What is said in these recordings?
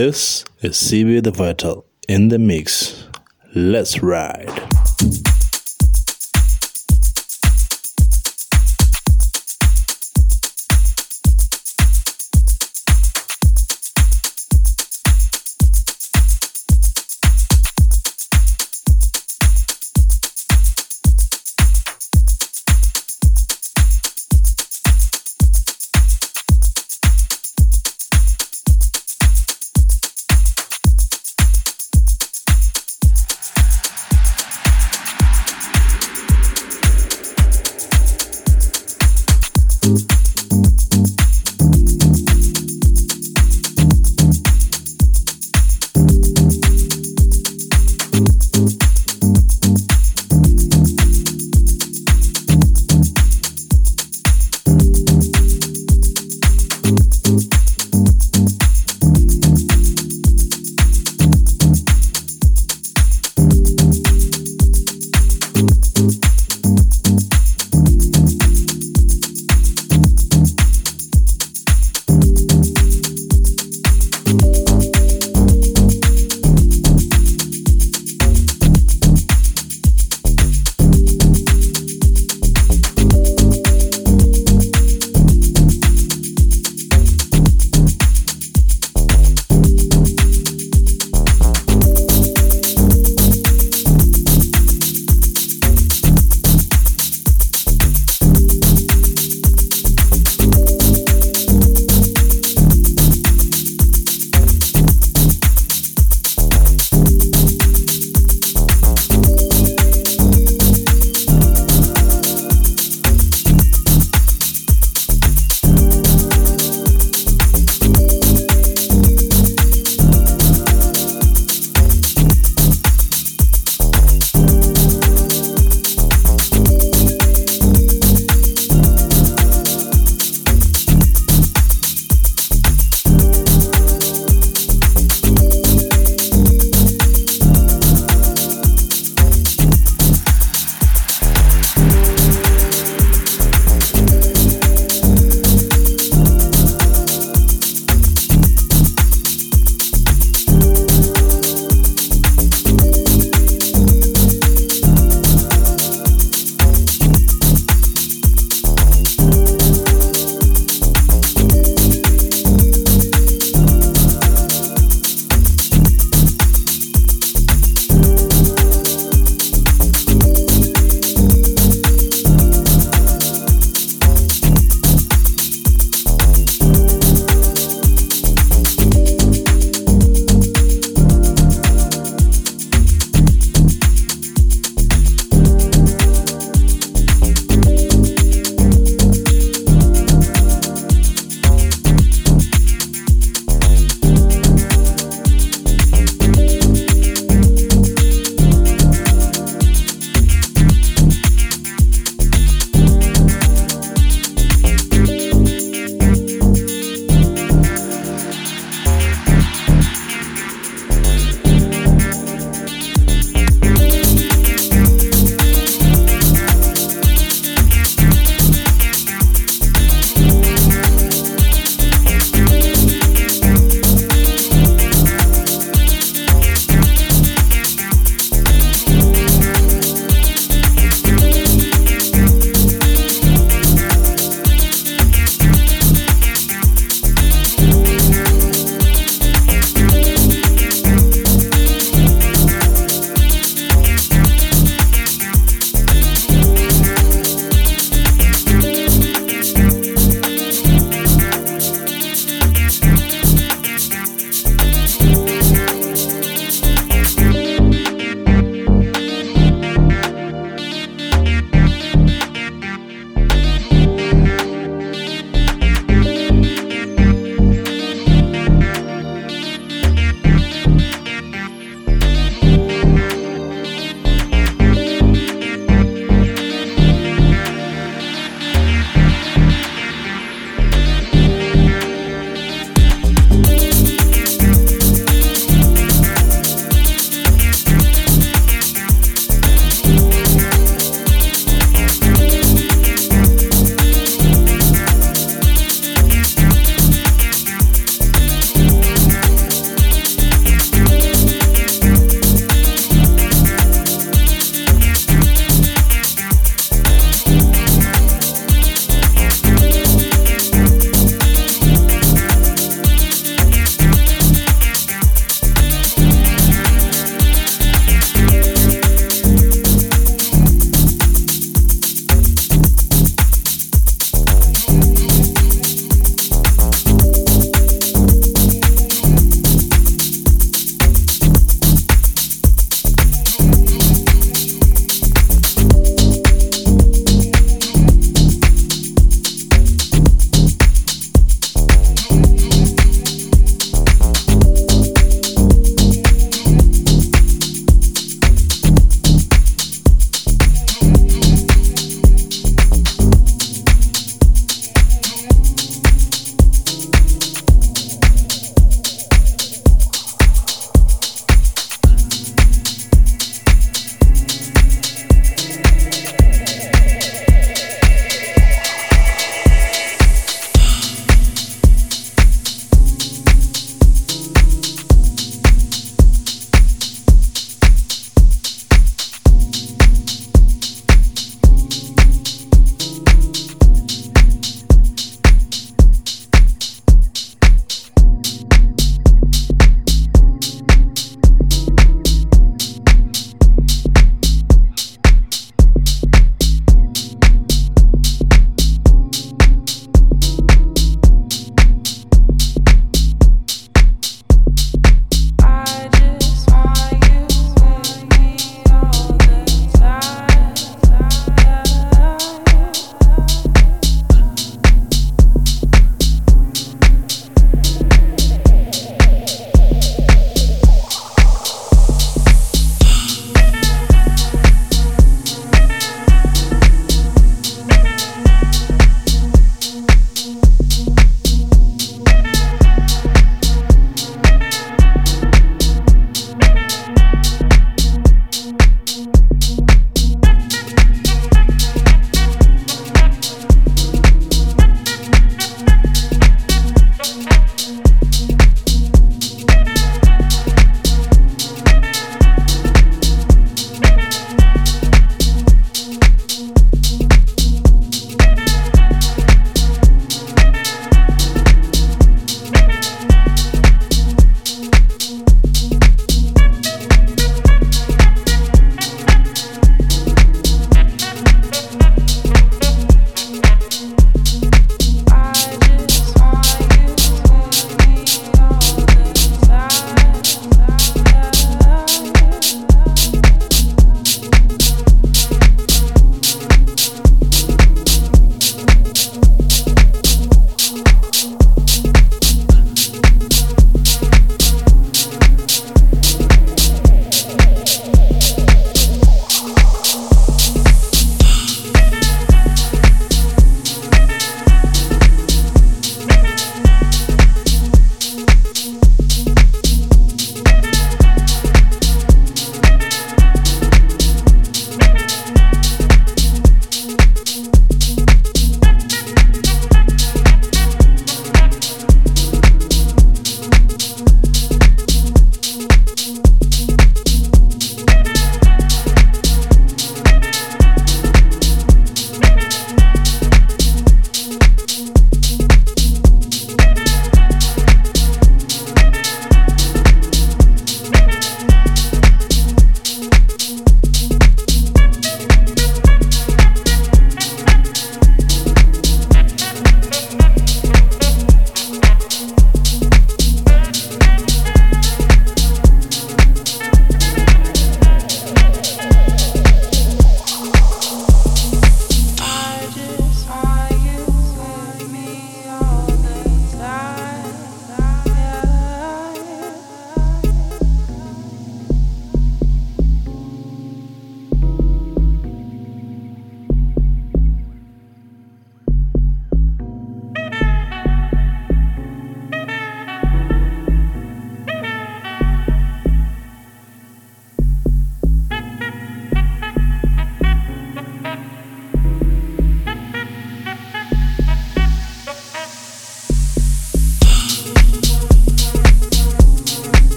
This is CB the Vital in the mix. Let's ride.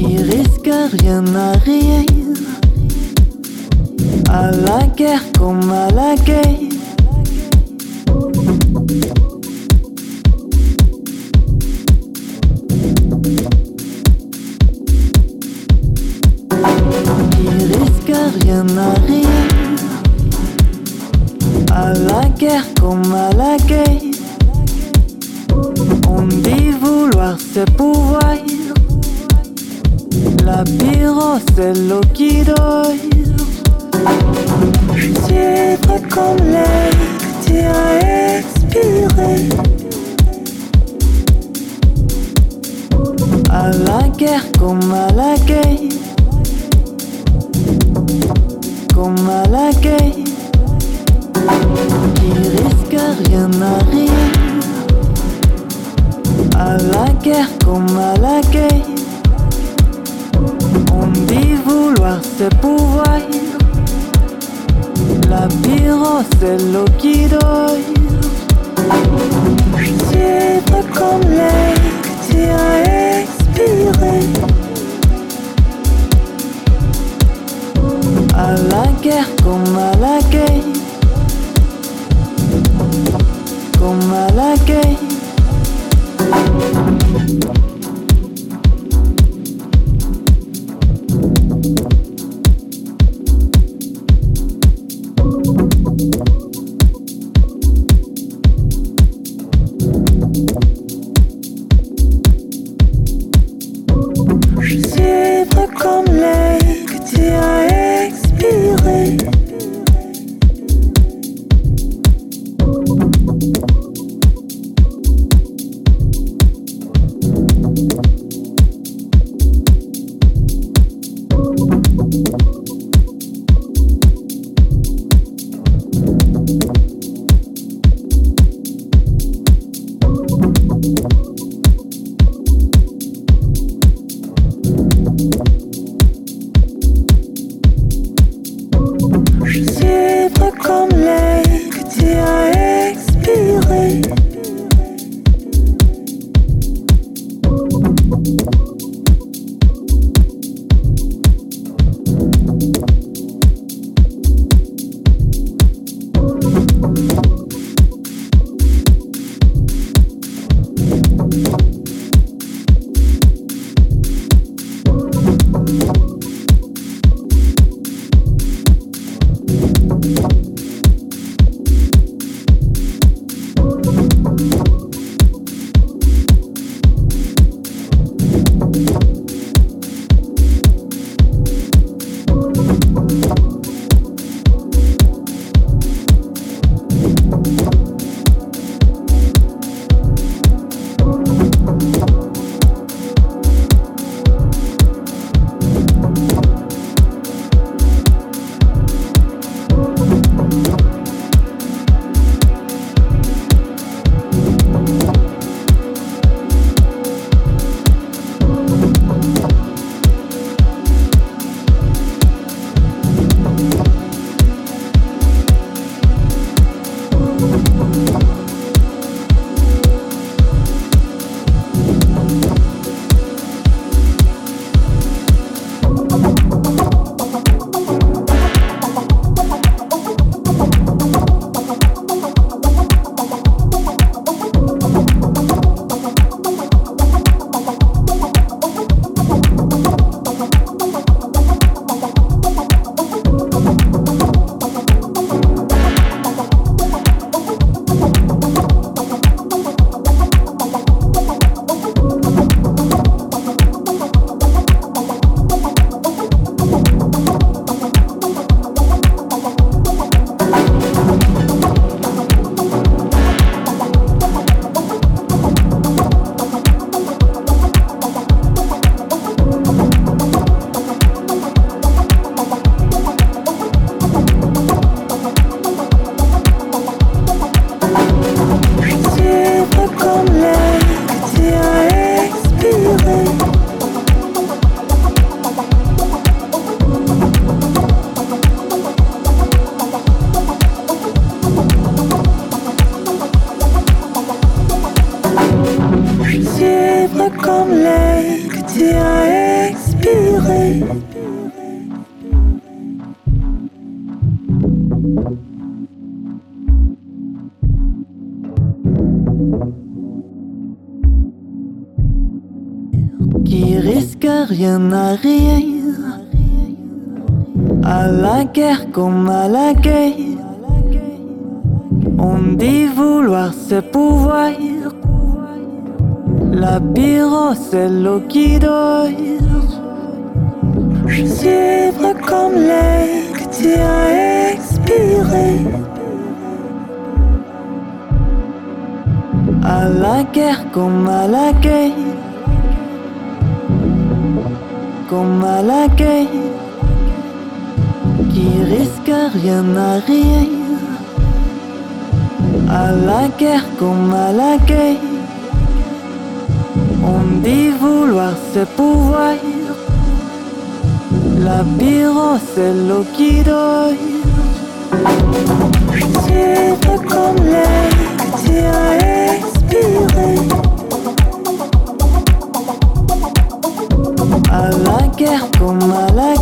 Qui risque rien n'arrive. À la guerre comme à la guerre. Rien n'arrive. À la guerre comme à la guerre. On dit vouloir se pouvoir. La pyro, c'est l'eau qui dort. Je suis vrai comme l'air que tu as expiré. À la guerre comme à la guerre. Comme à la guerre. Qui risque rien n'arrive. À la guerre comme à la guerre. Vouloir se pouvoir. La pyro, c'est l'eau qui dort. Je comme l'air que tu as expiré. À la guerre comme à la guerre. Comme à la guerre. Rien à Comme à la. Qui risque rien à rien. À la guerre comme à la. On dit vouloir se pouvoir. La pyro, c'est l'eau qui vrai comme que À la guerre comme à la.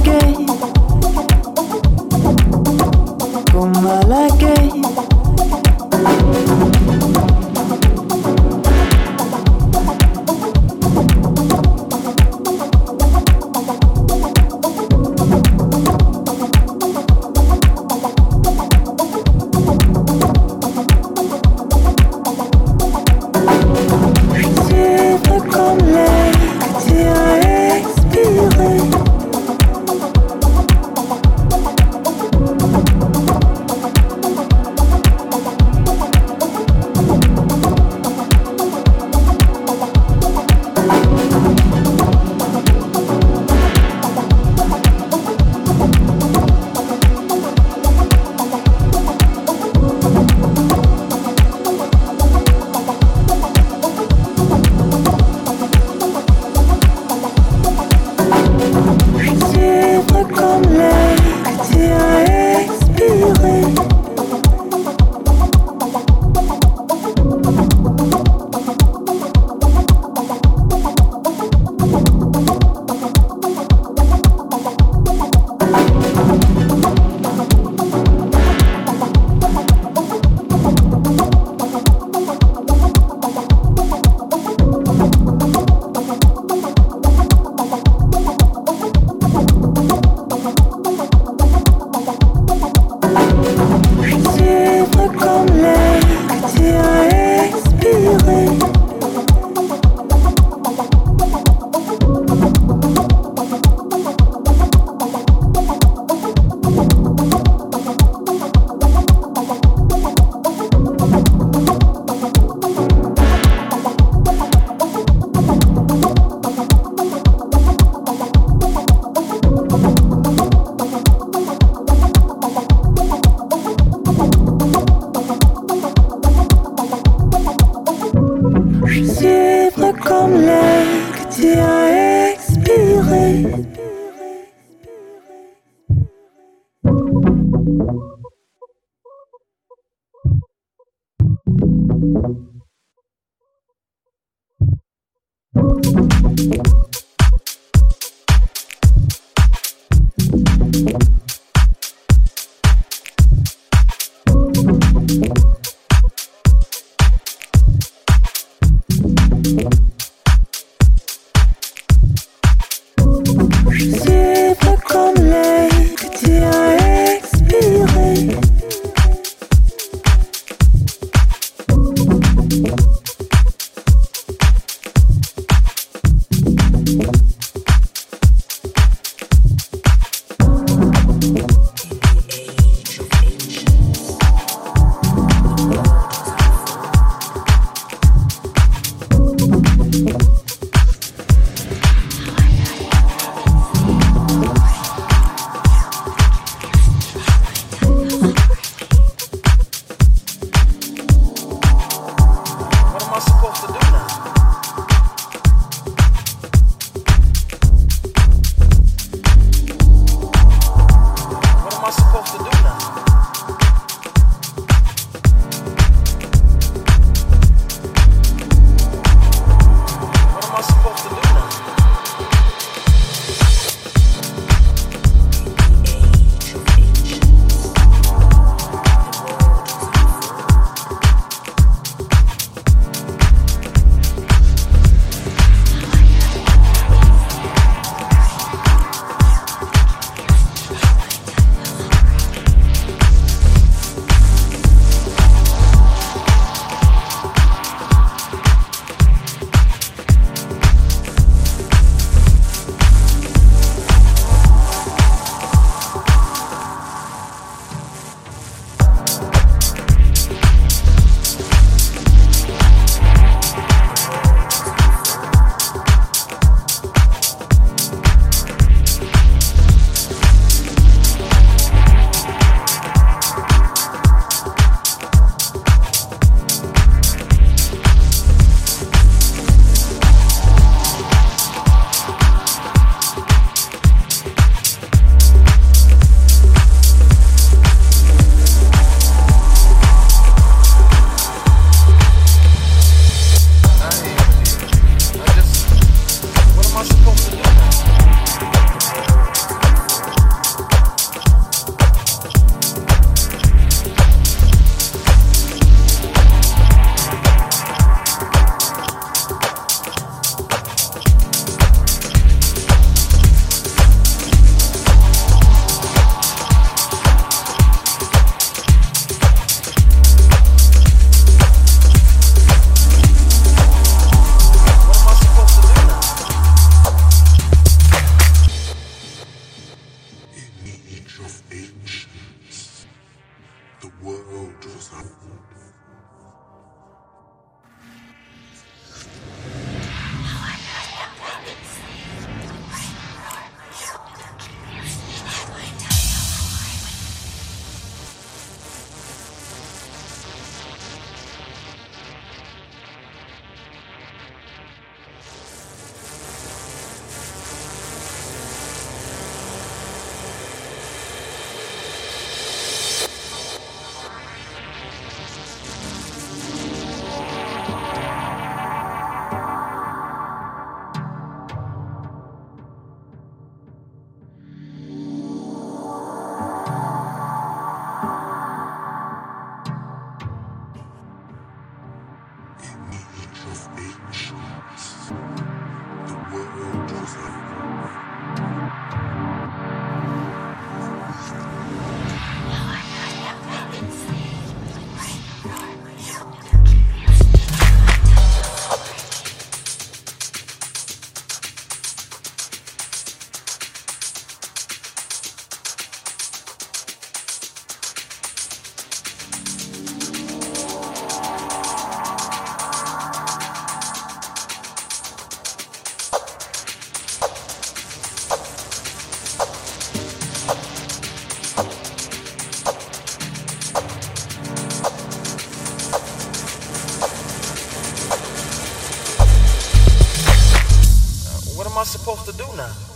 am I supposed to do now?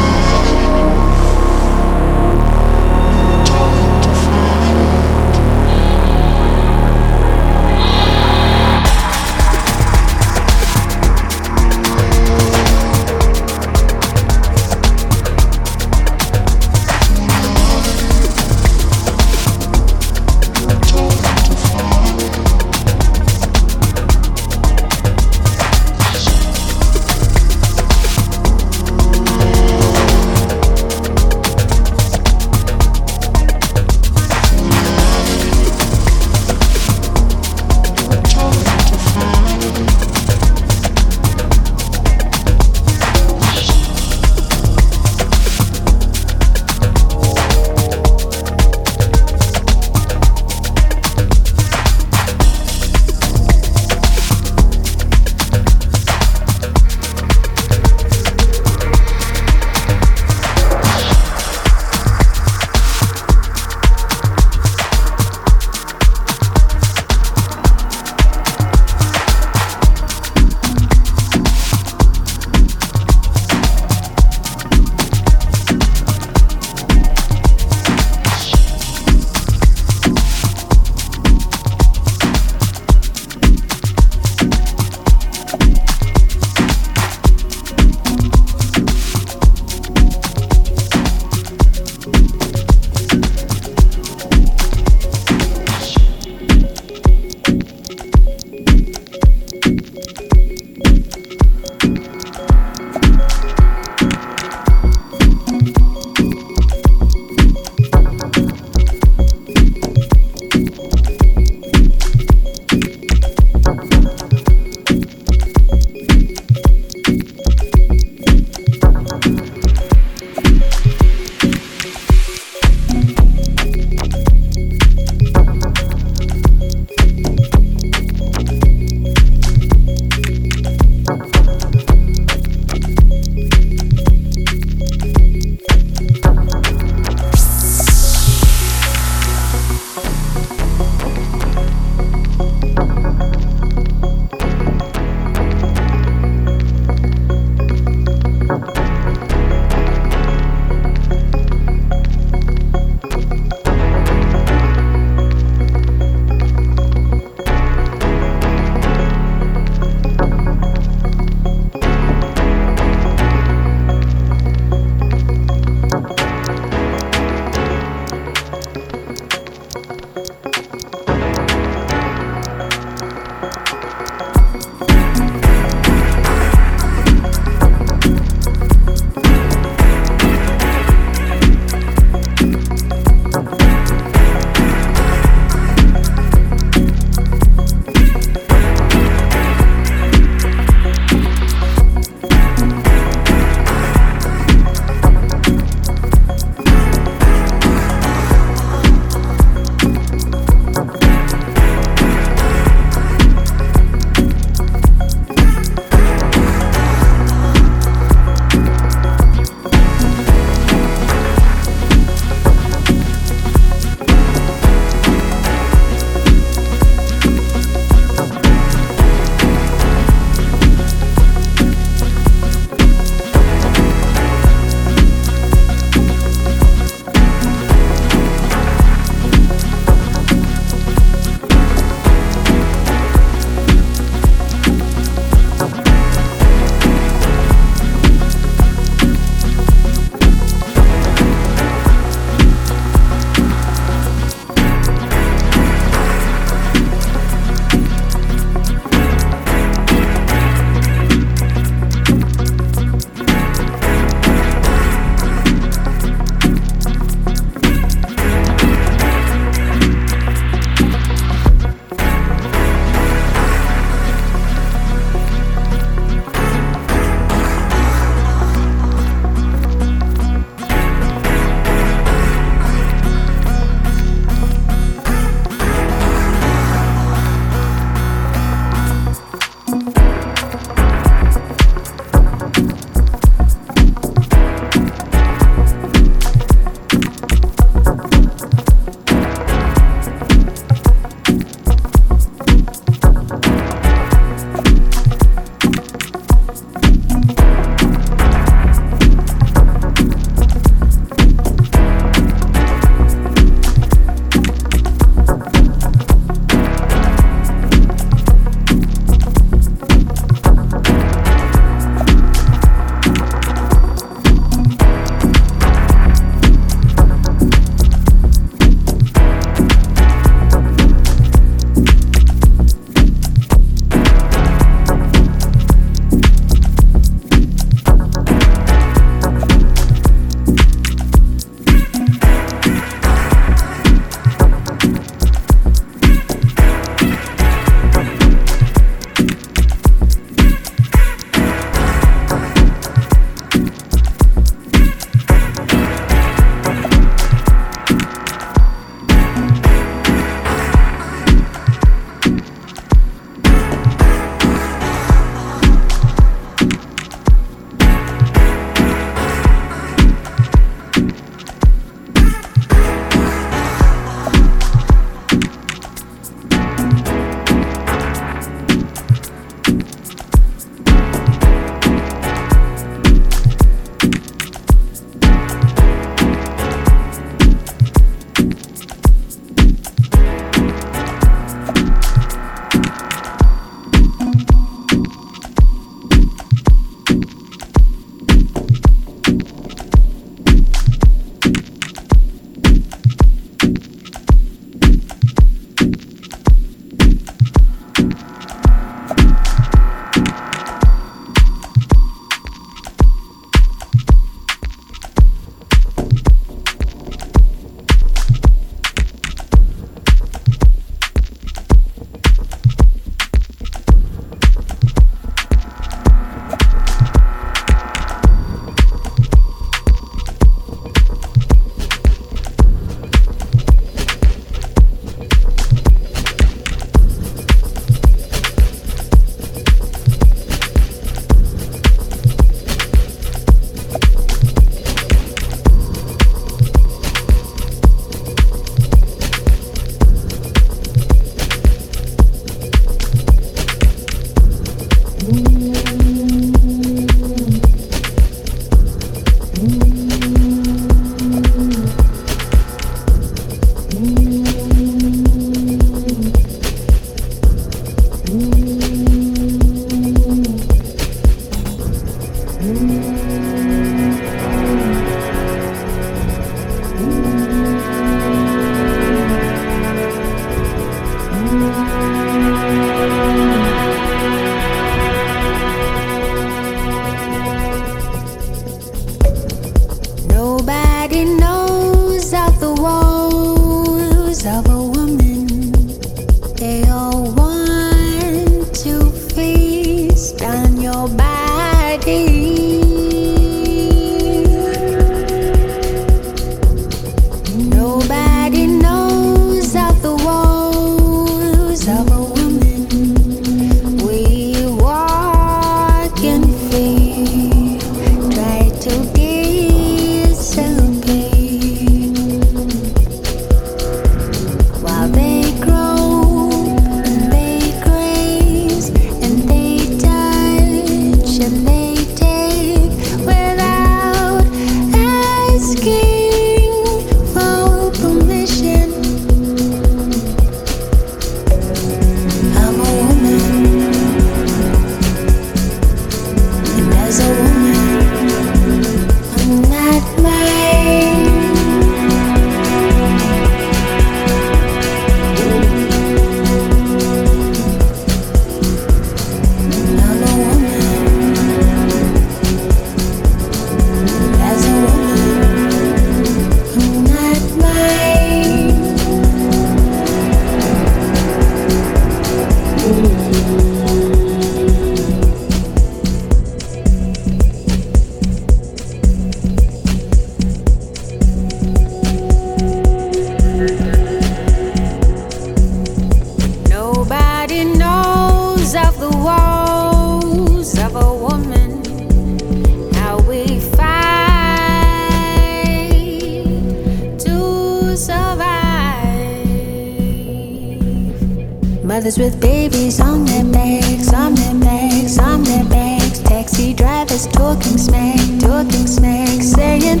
Mothers with babies on their backs, on their backs, on their backs. Taxi drivers talking smack, talking smack, saying.